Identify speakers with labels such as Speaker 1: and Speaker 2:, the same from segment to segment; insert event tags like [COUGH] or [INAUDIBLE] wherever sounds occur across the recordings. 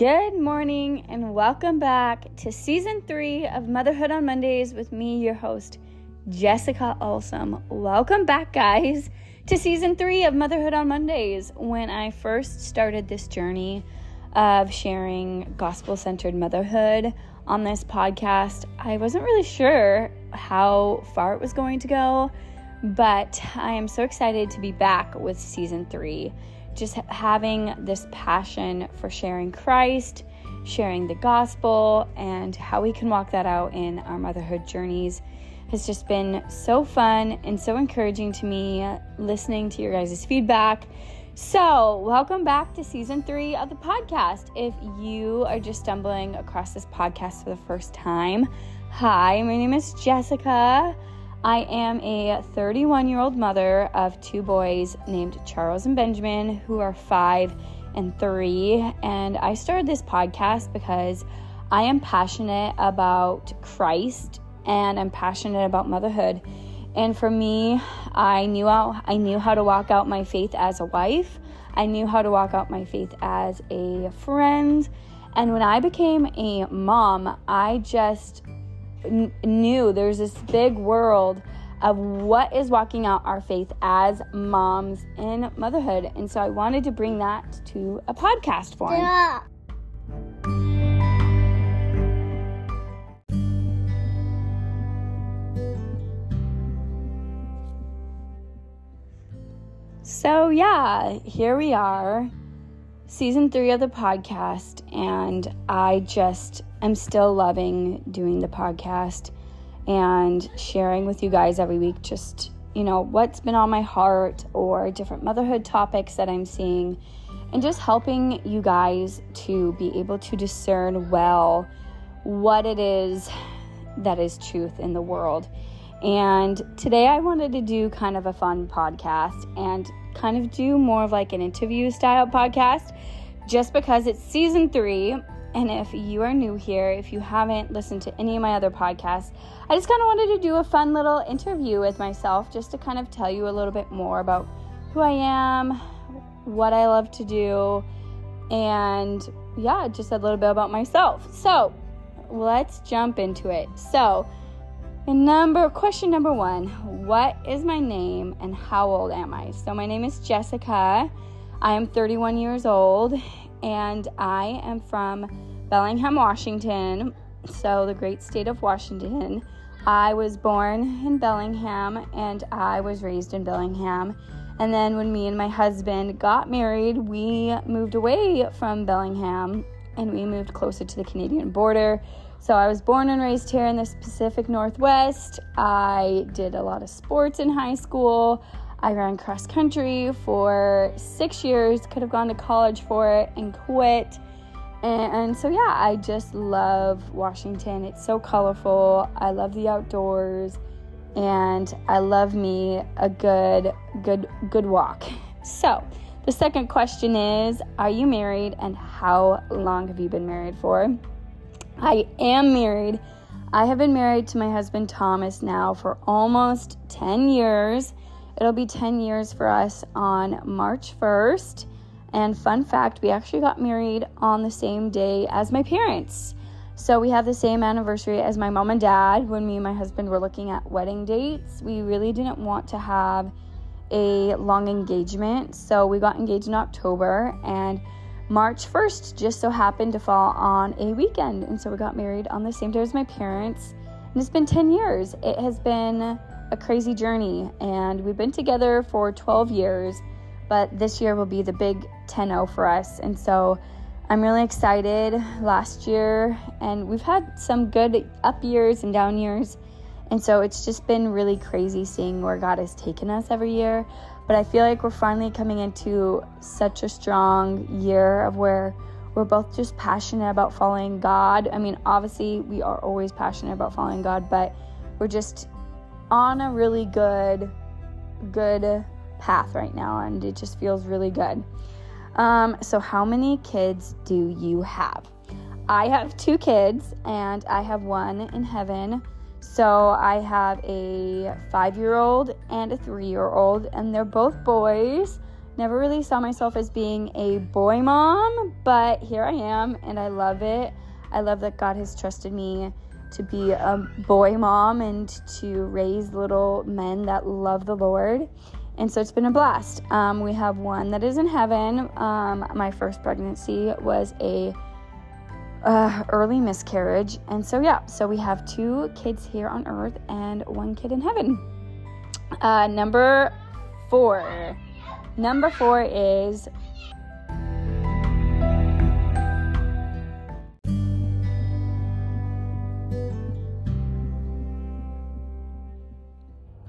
Speaker 1: Good morning and welcome back to season three of Motherhood on Mondays with me, your host, Jessica Olsum. Welcome back, guys, to season three of Motherhood on Mondays. When I first started this journey of sharing gospel centered motherhood on this podcast, I wasn't really sure how far it was going to go, but I am so excited to be back with season three just having this passion for sharing Christ, sharing the gospel, and how we can walk that out in our motherhood journeys has just been so fun and so encouraging to me listening to your guys' feedback. So, welcome back to season three of the podcast. If you are just stumbling across this podcast for the first time, hi, my name is Jessica. I am a 31 year old mother of two boys named Charles and Benjamin, who are five and three. And I started this podcast because I am passionate about Christ and I'm passionate about motherhood. And for me, I knew how, I knew how to walk out my faith as a wife. I knew how to walk out my faith as a friend. And when I became a mom, I just n- knew there's this big world of what is walking out our faith as moms in motherhood. And so I wanted to bring that to a podcast form. Yeah. So, yeah, here we are, season three of the podcast, and I just am still loving doing the podcast and sharing with you guys every week just, you know, what's been on my heart or different motherhood topics that I'm seeing and just helping you guys to be able to discern well what it is that is truth in the world. And today I wanted to do kind of a fun podcast and kind of do more of like an interview style podcast just because it's season three and if you are new here, if you haven't listened to any of my other podcasts, I just kind of wanted to do a fun little interview with myself just to kind of tell you a little bit more about who I am, what I love to do, and yeah, just a little bit about myself. So let's jump into it. So, number question number one what is my name and how old am I? So, my name is Jessica. I am 31 years old and I am from Bellingham, Washington, so the great state of Washington. I was born in Bellingham and I was raised in Bellingham. And then when me and my husband got married, we moved away from Bellingham and we moved closer to the Canadian border. So I was born and raised here in the Pacific Northwest. I did a lot of sports in high school. I ran cross country for six years, could have gone to college for it and quit. And, and, so, yeah, I just love Washington. It's so colorful. I love the outdoors, and I love me a good, good, good walk. [LAUGHS] So, the second question is Are you married, and how long have you been married for? I am married. I have been married to my husband Thomas now for almost 10 years. It'll be 10 years for us on March 1st. And fun fact, we actually got married on the same day as my parents. So we have the same anniversary as my mom and dad when me and my husband were looking at wedding dates. We really didn't want to have a long engagement. So we got engaged in October and March 1st just so happened to fall on a weekend. And so we got married on the same day as my parents. And it's been 10 years. It has been a crazy journey, and we've been together for 12 years, but this year will be the big 10 0 for us. And so I'm really excited last year, and we've had some good up years and down years. And so it's just been really crazy seeing where God has taken us every year. But I feel like we're finally coming into such a strong year of where we're both just passionate about following God. I mean, obviously, we are always passionate about following God, but we're just on a really good good path right now and it just feels really good. Um, so how many kids do you have? I have two kids and I have one in heaven. So I have a five year old and a three year old, and they're both boys Never really saw myself as being a boy mom, but here I am and I love it. I love that God has trusted me to be a boy mom and to raise little men that love the Lord. And so it's been a blast. Um, we have one that is in heaven. Um, my first pregnancy was a uh, early miscarriage. And so, yeah, so we have two kids here on earth and one kid in heaven. Uh, number four. Number four is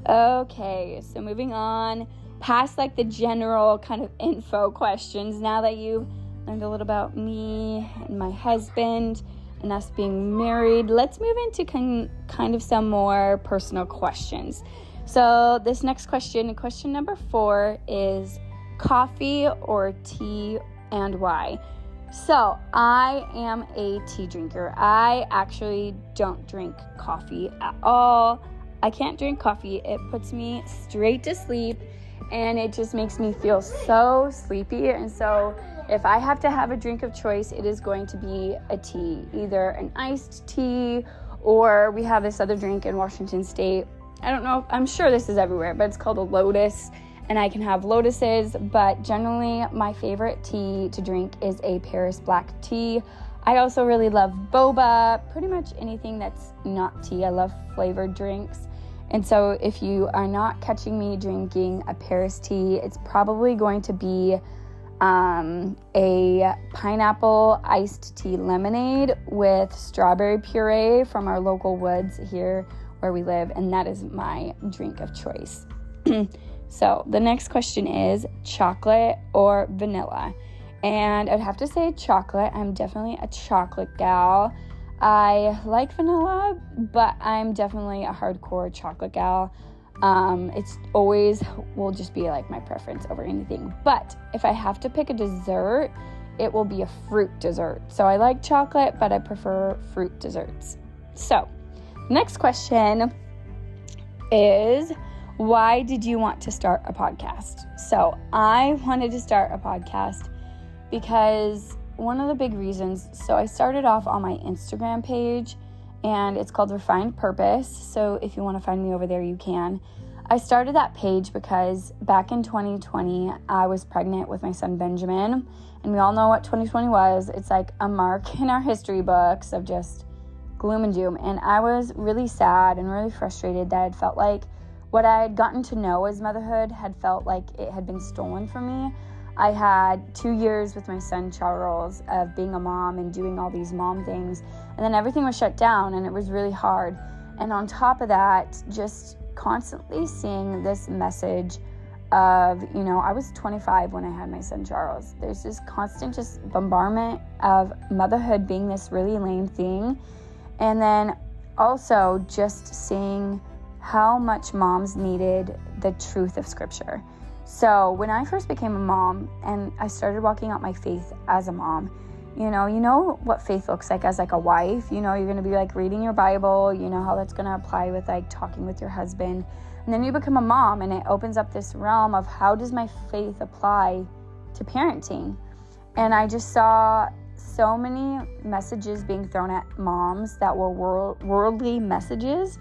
Speaker 1: Okay, so moving on past like the general kind of info questions. Now that you've learned a little about me and my husband and us being married, let's move into kind kind of some more personal questions. So, this next question, question number four, is coffee or tea and why? So, I am a tea drinker. I actually don't drink coffee at all. I can't drink coffee, it puts me straight to sleep and it just makes me feel so sleepy. And so, if I have to have a drink of choice, it is going to be a tea, either an iced tea or we have this other drink in Washington State I don't know, I'm sure this is everywhere, but it's called a lotus and I can have lotuses, but generally my favorite tea to drink is a Paris black tea. I also really love boba, pretty much anything that's not tea. I love flavored drinks. And so if you are not catching me drinking a Paris tea, it's probably going to be um, a pineapple iced tea lemonade with strawberry puree from our local woods here where we live, and that is my drink of choice. [CLEARS THROAT] so the next question is chocolate or vanilla? And I'd have to say chocolate. I'm definitely a chocolate gal. I like vanilla, but I'm definitely a hardcore chocolate gal. Um, it's always will just be like my preference over anything. But if I have to pick a dessert, it will be a fruit dessert. So I like chocolate, but I prefer fruit desserts. So Next question is why did you want to start a podcast? So, I wanted to start a podcast because one of the big reasons, so I started off on my Instagram page and it's called Refined Purpose. So, if you want to find me over there, you can. I started that page because back in 2020, I was pregnant with my son Benjamin, and we all know what 2020 was. It's like a mark [LAUGHS] in our history books of just gloom and doom. And I was really sad and really frustrated that it felt like what I had gotten to know as motherhood had felt like it had been stolen from me. I had two years with my son Charles of being a mom and doing all these mom things, and then everything was shut down and it was really hard. And on top of that, just constantly seeing this message of, you know, I was 25 when I had my son Charles. There's this constant just bombardment of motherhood being this really lame thing and then also just seeing how much moms needed the truth of scripture. So, when I first became a mom and I started walking out my faith as a mom, you know, you know what faith looks like as like a wife. You know, you're going to be like reading your Bible, you know how that's going to apply with like talking with your husband. And then you become a mom and it opens up this realm of how does my faith apply to parenting? And I just saw so many messages being thrown at moms that were world, worldly messages.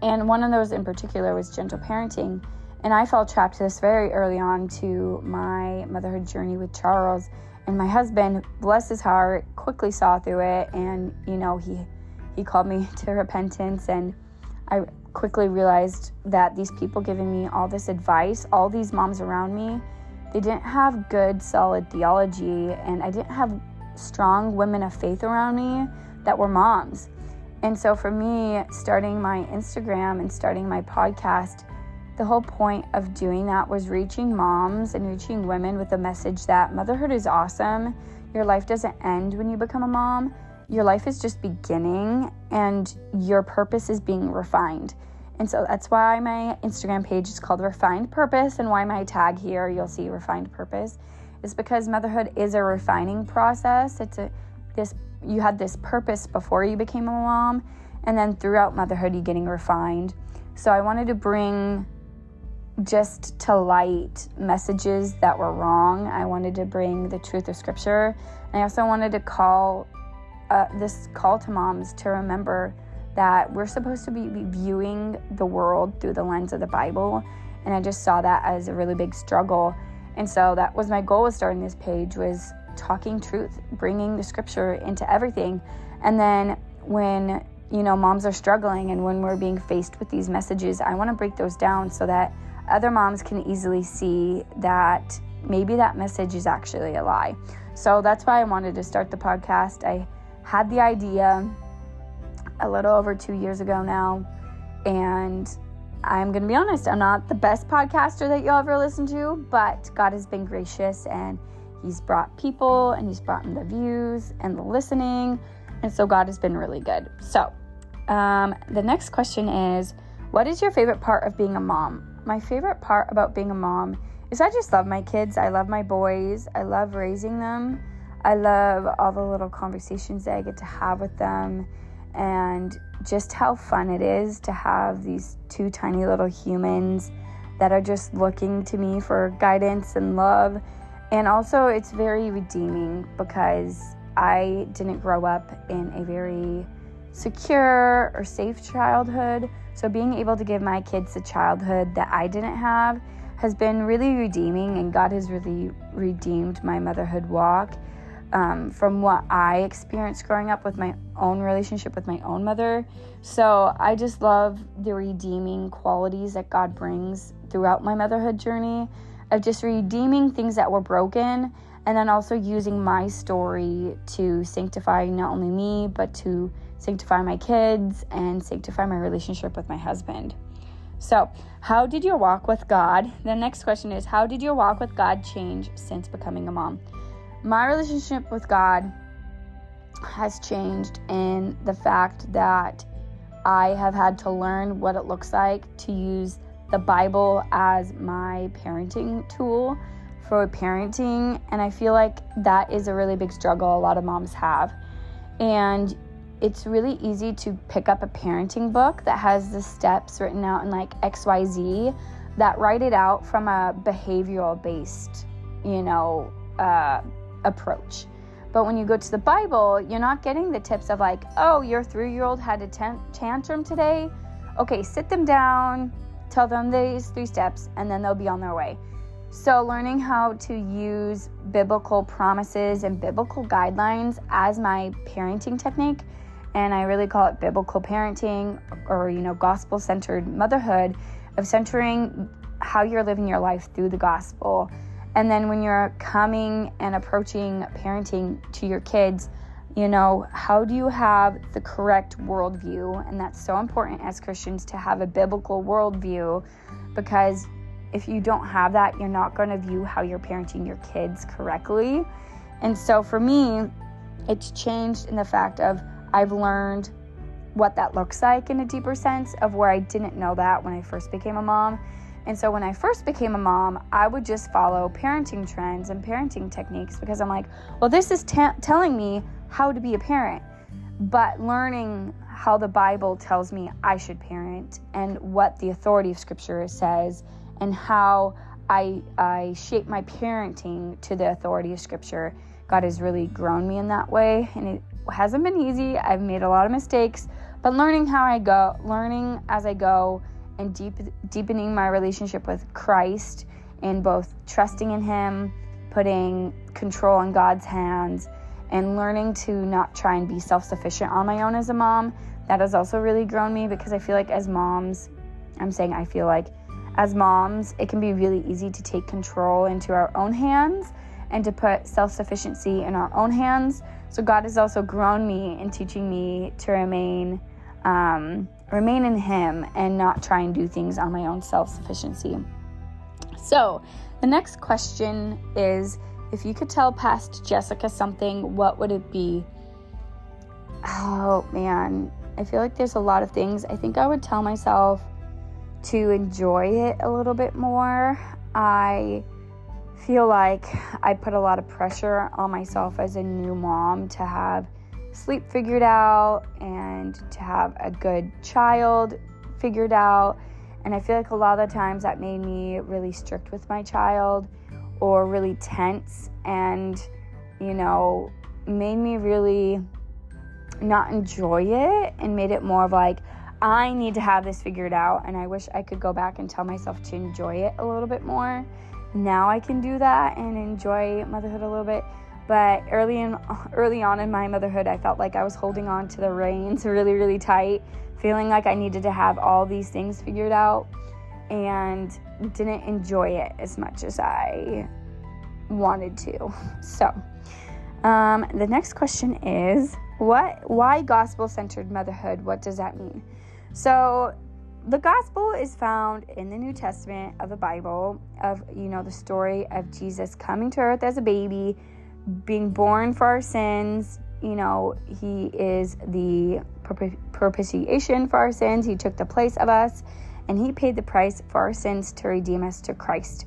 Speaker 1: And one of those in particular was gentle parenting. And I fell trapped to this very early on to my motherhood journey with Charles. And my husband, bless his heart, quickly saw through it. And, you know, he, he called me [LAUGHS] to repentance. And I quickly realized that these people giving me all this advice, all these moms around me, they didn't have good, solid theology. And I didn't have strong women of faith around me that were moms. And so for me, starting my Instagram and starting my podcast, the whole point of doing that was reaching moms and reaching women with a message that motherhood is awesome. Your life doesn't end when you become a mom. Your life is just beginning and your purpose is being refined. And so that's why my Instagram page is called Refined Purpose and why my tag here you'll see Refined Purpose is because motherhood is a refining process. It's a this you had this purpose before you became a mom, and then throughout motherhood, you're getting refined. So I wanted to bring just to light messages that were wrong. I wanted to bring the truth of Scripture. And I also wanted to call uh, this call to moms to remember that we're supposed to be viewing the world through the lens of the Bible. And I just saw that as a really big struggle. And so that was my goal with starting this page was talking truth, bringing the scripture into everything. And then when you know moms are struggling and when we're being faced with these messages, I want to break those down so that other moms can easily see that maybe that message is actually a lie. So that's why I wanted to start the podcast. I had the idea a little over two years ago now, and I'm going to be honest, I'm not the best podcaster that you'll ever listen to, but God has been gracious and He's brought people and He's brought in the views and the listening. And so God has been really good. So, um, the next question is What is your favorite part of being a mom? My favorite part about being a mom is I just love my kids. I love my boys. I love raising them. I love all the little conversations that I get to have with them and just how fun it is to have these two tiny little humans that are just looking to me for guidance and love. And also, it's very redeeming because I didn't grow up in a very secure or safe childhood. So, being able to give my kids the childhood that I didn't have has been really redeeming, and God has really redeemed my motherhood walk um, from what I experienced growing up with my own relationship with my own mother. So, I just love the redeeming qualities that God brings throughout my motherhood journey of just redeeming things that were broken and then also using my story to sanctify not only me but to sanctify my kids, and sanctify my relationship with my husband. So, how did your walk with God? The next question is How did your walk with God change since becoming a mom? My relationship with God has changed in the fact that I have had to learn what it looks like to use the Bible as my parenting tool for parenting. And I feel like that is a really big struggle a lot of moms have. And it's really easy to pick up a parenting book that has the steps written out in like XYZ that write it out from a behavioral based, you know, uh, approach. But when you go to the Bible, you're not getting the tips of like, oh, your three year old had a tantrum today. Okay, sit them down, tell them these three steps, and then they'll be on their way. So, learning how to use biblical promises and biblical guidelines as my parenting technique and I really call it biblical parenting or you know gospel centered motherhood of centering how you're living your life through the gospel. And then when you're coming and approaching parenting to your kids, you know, how do you have the correct worldview? And that's so important as Christians to have a biblical worldview because if you don't have that, you're not going to view how you're parenting your kids correctly. And so for me, it's changed in the fact of I've learned what that looks like in a deeper sense of where I didn't know that when I first became a mom. And so when I first became a mom, I would just follow parenting trends and parenting techniques because I'm like, well, this is telling me how to be a parent. But learning how the Bible tells me I should parent and what the authority of Scripture says and how I, I shape my parenting to the authority of Scripture, God has really grown me in that way. And it hasn't been easy. I've made a lot of mistakes, but learning how I go, learning as I go, and deep, deepening my relationship with Christ and both trusting in Him, putting control in God's hands, and learning to not try and be self sufficient on my own as a mom. That has also really grown me because I feel like as moms, I'm saying I feel like as moms, it can be really easy to take control into our own hands and to put self sufficiency in our own hands so God has also grown me in teaching me to remain um, remain in Him and not try and do things on my own self sufficiency. So the next question is if you could tell past Jessica something, what would it be? Oh man, I feel like there's a lot of things. I think I would tell myself to enjoy it a little bit more. I feel like I put a lot of pressure on myself as a new mom to have sleep figured out and to have a good child figured out. And I feel like a lot of the times that made me really strict with my child or really tense and, you know, made me really not enjoy it and made it more of like, I need to have this figured out. And I wish I could go back and tell myself to enjoy it a little bit more. Now I can do that and enjoy motherhood a little bit. But early in [LAUGHS] early on in my motherhood, I felt like I was holding on to the reins [LAUGHS] really, really tight, feeling like I needed to have all these things figured out and didn't enjoy it as much as I wanted to. [LAUGHS] So, um, the next question is what why gospel centered motherhood? What does that mean? So, the gospel is found in the New Testament of the Bible of you know the story of Jesus coming to earth as a baby, being born for our sins. You know, he is the propitiation for our sins. He took the place of us and he paid the price for our sins to redeem us to Christ.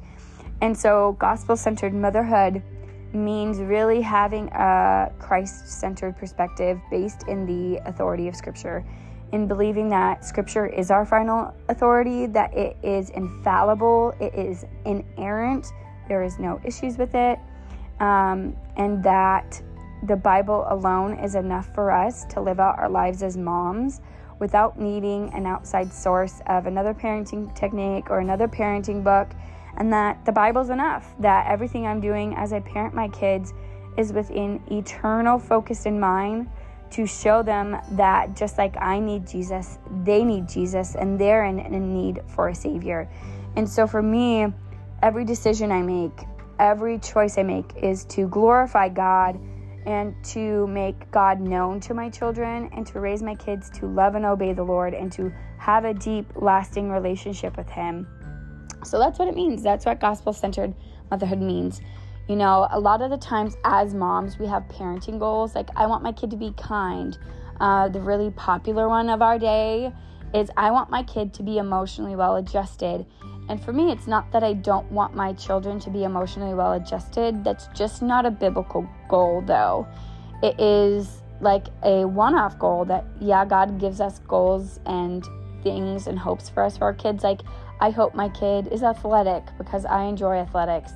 Speaker 1: And so, gospel centered motherhood means really having a Christ centered perspective based in the authority of Scripture, in believing that Scripture is our final authority, that it is infallible, it is inerrant, there is no issues with it, um, and that the Bible alone is enough for us to live out our lives as moms without needing an outside source of another parenting technique or another parenting book and that the Bible's enough, that everything I'm doing as I parent my kids is within eternal focus in mind to show them that just like I need Jesus, they need Jesus, and they're in, in need for a Savior. And so for me, every decision I make, every choice I make is to glorify God and to make God known to my children and to raise my kids to love and obey the Lord and to have a deep, lasting relationship with Him. So that's what it means. That's what gospel centered motherhood means. You know, a lot of the times as moms, we have parenting goals. Like, I want my kid to be kind. Uh, the really popular one of our day is I want my kid to be emotionally well adjusted. And for me, it's not that I don't want my children to be emotionally well adjusted. That's just not a biblical goal, though. It is like a one off goal that, yeah, God gives us goals and things and hopes for us for our kids. Like, I hope my kid is athletic because I enjoy athletics.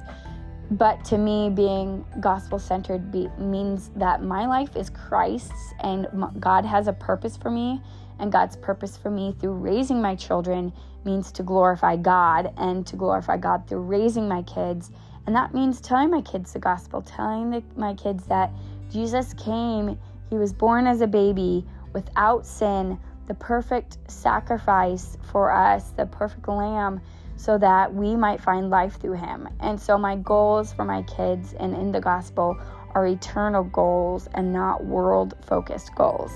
Speaker 1: But to me, being gospel centered be- means that my life is Christ's and God has a purpose for me. And God's purpose for me through raising my children means to glorify God and to glorify God through raising my kids. And that means telling my kids the gospel, telling the, my kids that Jesus came, He was born as a baby without sin the perfect sacrifice for us, the perfect lamb, so that we might find life through him. And so, my goals for my kids and in the gospel are eternal goals and not world focused goals.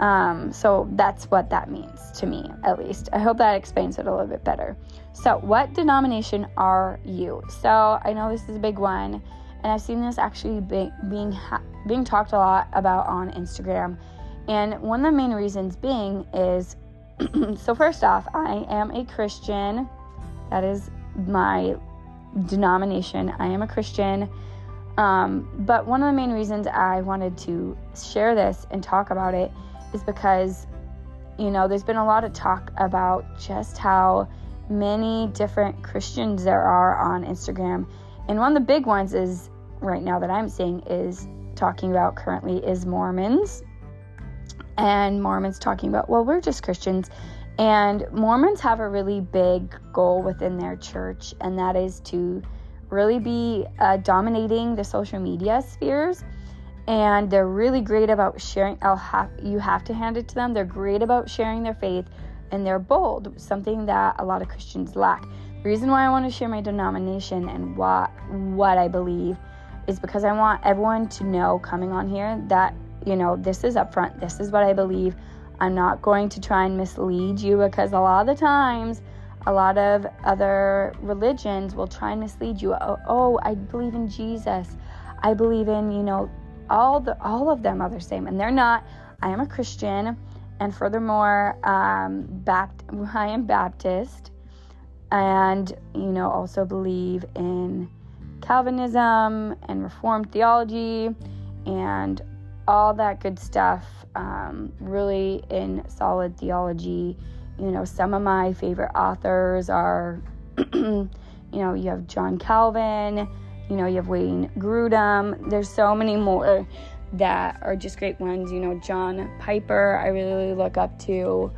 Speaker 1: Um, so, that's what that means to me, at least. I hope that explains it a little bit better. So, what denomination are you? So, I know this is a big one, and I've seen this actually be, being ha- being talked a lot about on Instagram and one of the main reasons being is [CLEARS THROAT] so, first off, I am a Christian. That is my denomination. I am a Christian. Um, but one of the main reasons I wanted to share this and talk about it is because, you know, there's been a lot of talk about just how many different Christians there are on Instagram. And one of the big ones is right now that I'm seeing is talking about currently is Mormons and Mormons talking about, well, we're just Christians. And Mormons have a really big goal within their church, and that is to really be uh, dominating the social media spheres. And they're really great about sharing. I'll have you have to hand it to them. They're great about sharing their faith, and they're bold, something that a lot of Christians lack. The reason why I want to share my denomination and what what I believe is because I want everyone to know coming on here that you know, this is upfront, this is what I believe. I'm not going to try and mislead you because a lot of the times, a lot of other religions will try and mislead you. Oh, oh I believe in Jesus. I believe in, you know, all the all of them are the same, and they're not. I am a Christian, and furthermore, um, Bapt- [LAUGHS] I am Baptist, and you know, also believe in Calvinism and Reformed theology, and all that good stuff, um, really in solid theology you know, some of my favorite authors are, [CLEARS THROAT] you know, you have John Calvin, you know, you have Wayne Grudem. There's so many more that are just great ones. You know, John Piper, I really look up to.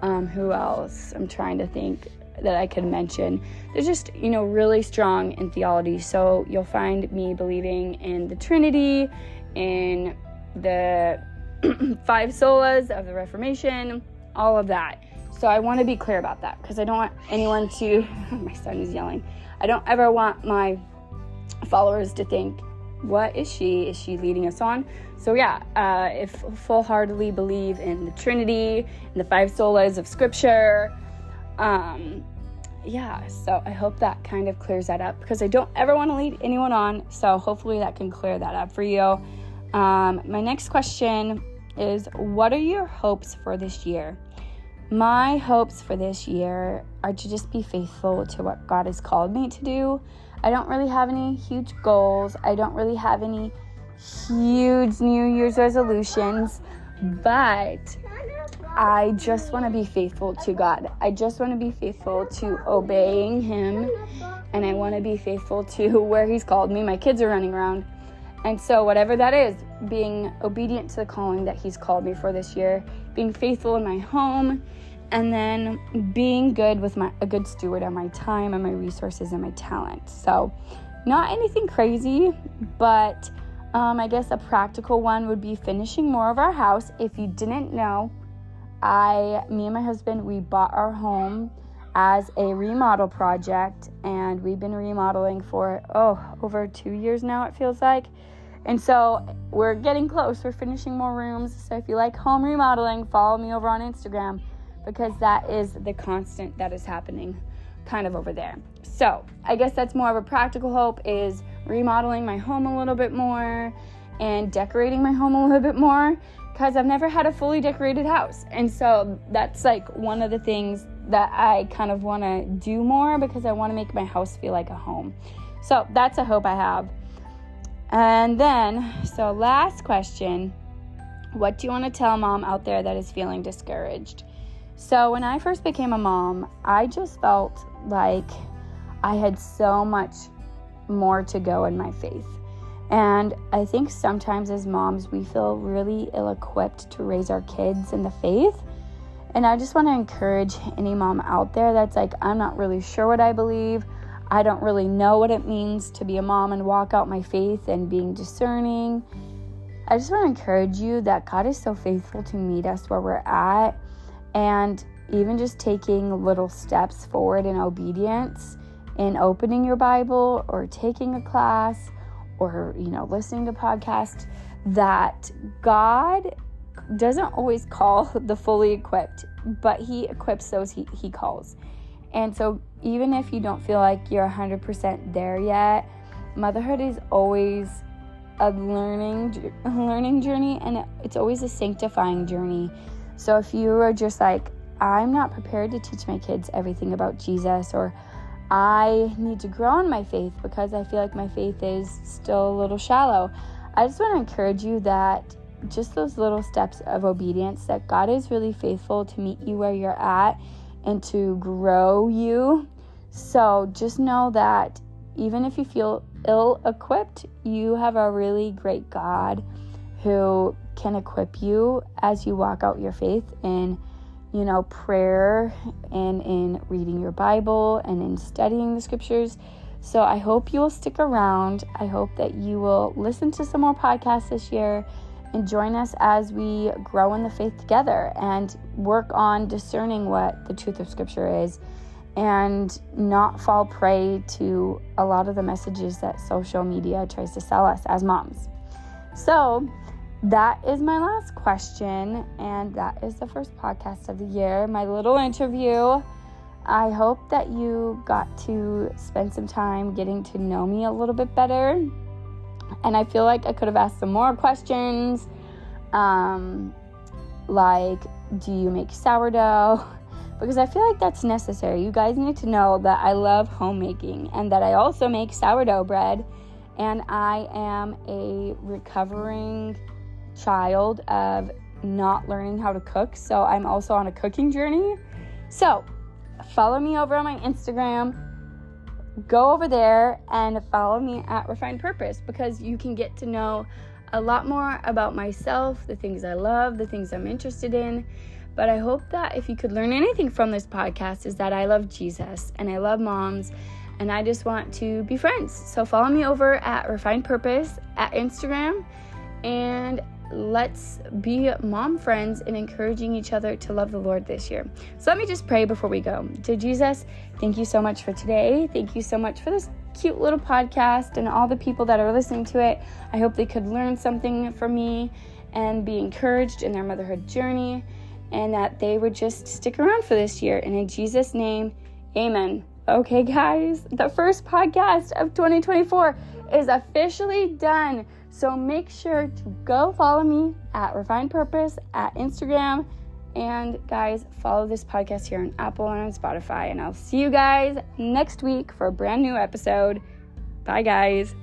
Speaker 1: Um, who else? I'm trying to think that I could mention. They're just, you know, really strong in theology. So you'll find me believing in the Trinity, in the [CLEARS THROAT] five solas of the Reformation, all of that. So I want to be clear about that because I don't want anyone to, [LAUGHS] my son is yelling. I don't ever want my followers to think, what is she? Is she leading us on? So, yeah, uh, if full heartedly believe in the Trinity, in the five solas of Scripture, um, yeah, so I hope that kind of clears that up because I don't ever want to lead anyone on. So, hopefully, that can clear that up for you. Um, my next question is What are your hopes for this year? My hopes for this year are to just be faithful to what God has called me to do. I don't really have any huge goals. I don't really have any huge New Year's resolutions, but I just want to be faithful to God. I just want to be faithful to obeying Him, and I want to be faithful to [LAUGHS] where He's called me. My kids are running around. And so, whatever that is, being obedient to the calling that He's called me for this year, being faithful in my home, and then being good with my a good steward of my time and my resources and my talent. So, not anything crazy, but um, I guess a practical one would be finishing more of our house. If you didn't know, I, me and my husband, we bought our home as a remodel project, and we've been remodeling for oh over two years now. It feels like. And so we're getting close. We're finishing more rooms. So if you like home remodeling, follow me over on Instagram because that is the constant that is happening kind of over there. So, I guess that's more of a practical hope is remodeling my home a little bit more and decorating my home a little bit more because I've never had a fully decorated house. And so that's like one of the things that I kind of want to do more because I want to make my house feel like a home. So that's a hope I have. And then, so last question What do you want to tell mom out there that is feeling discouraged? So, when I first became a mom, I just felt like I had so much more to go in my faith. And I think sometimes as moms, we feel really ill equipped to raise our kids in the faith. And I just want to encourage any mom out there that's like, I'm not really sure what I believe. I don't really know what it means to be a mom and walk out my faith and being discerning. I just want to encourage you that God is so faithful to meet us where we're at. And even just taking little steps forward in obedience in opening your Bible or taking a class or, you know, listening to podcasts, that God doesn't always call [LAUGHS] the fully equipped, but He equips those He, he calls. And so, even if you don't feel like you're 100% there yet, motherhood is always a learning [LAUGHS] learning journey and it's always a sanctifying journey. So if you are just like I'm not prepared to teach my kids everything about Jesus or I need to grow in my faith because I feel like my faith is still a little shallow. I just want to encourage you that just those little steps of obedience that God is really faithful to meet you where you're at and to grow you. So just know that even if you feel ill equipped, you have a really great God who can equip you as you walk out your faith in, you know, prayer and in reading your Bible and in studying the scriptures. So I hope you will stick around. I hope that you will listen to some more podcasts this year and join us as we grow in the faith together and work on discerning what the truth of Scripture is and not fall prey to a lot of the messages that social media tries to sell us as moms. So, that is my last question, and that is the first podcast of the year, my little interview. I hope that you got to spend some time getting to know me a little bit better and I feel like I could have asked some more questions. Um, like, do you make sourdough? [LAUGHS] Because I feel like that's necessary. You guys need to know that I love homemaking and that I also make sourdough bread. And I am a recovering child of not learning how to cook. So I'm also on a cooking journey. So, follow me over on my Instagram. Go over there and follow me at Refined Purpose because you can get to know a lot more about myself, the things I love, the things I'm interested in. But I hope that if you could learn anything from this podcast, is that I love Jesus and I love moms and I just want to be friends. So follow me over at Refined Purpose at Instagram and let's be mom friends and encouraging each other to love the Lord this year. So let me just pray before we go. To Jesus, thank you so much for today. Thank you so much for this cute little podcast and all the people that are listening to it. I hope they could learn something from me and be encouraged in their motherhood journey and that they would just stick around for this year. And in Jesus' name, amen. Okay, guys, the first podcast of 2024 is officially done. So make sure to go follow me at Refined Purpose at Instagram. And guys, follow this podcast here on Apple and on Spotify. And I'll see you guys next week for a brand new episode. Bye, guys.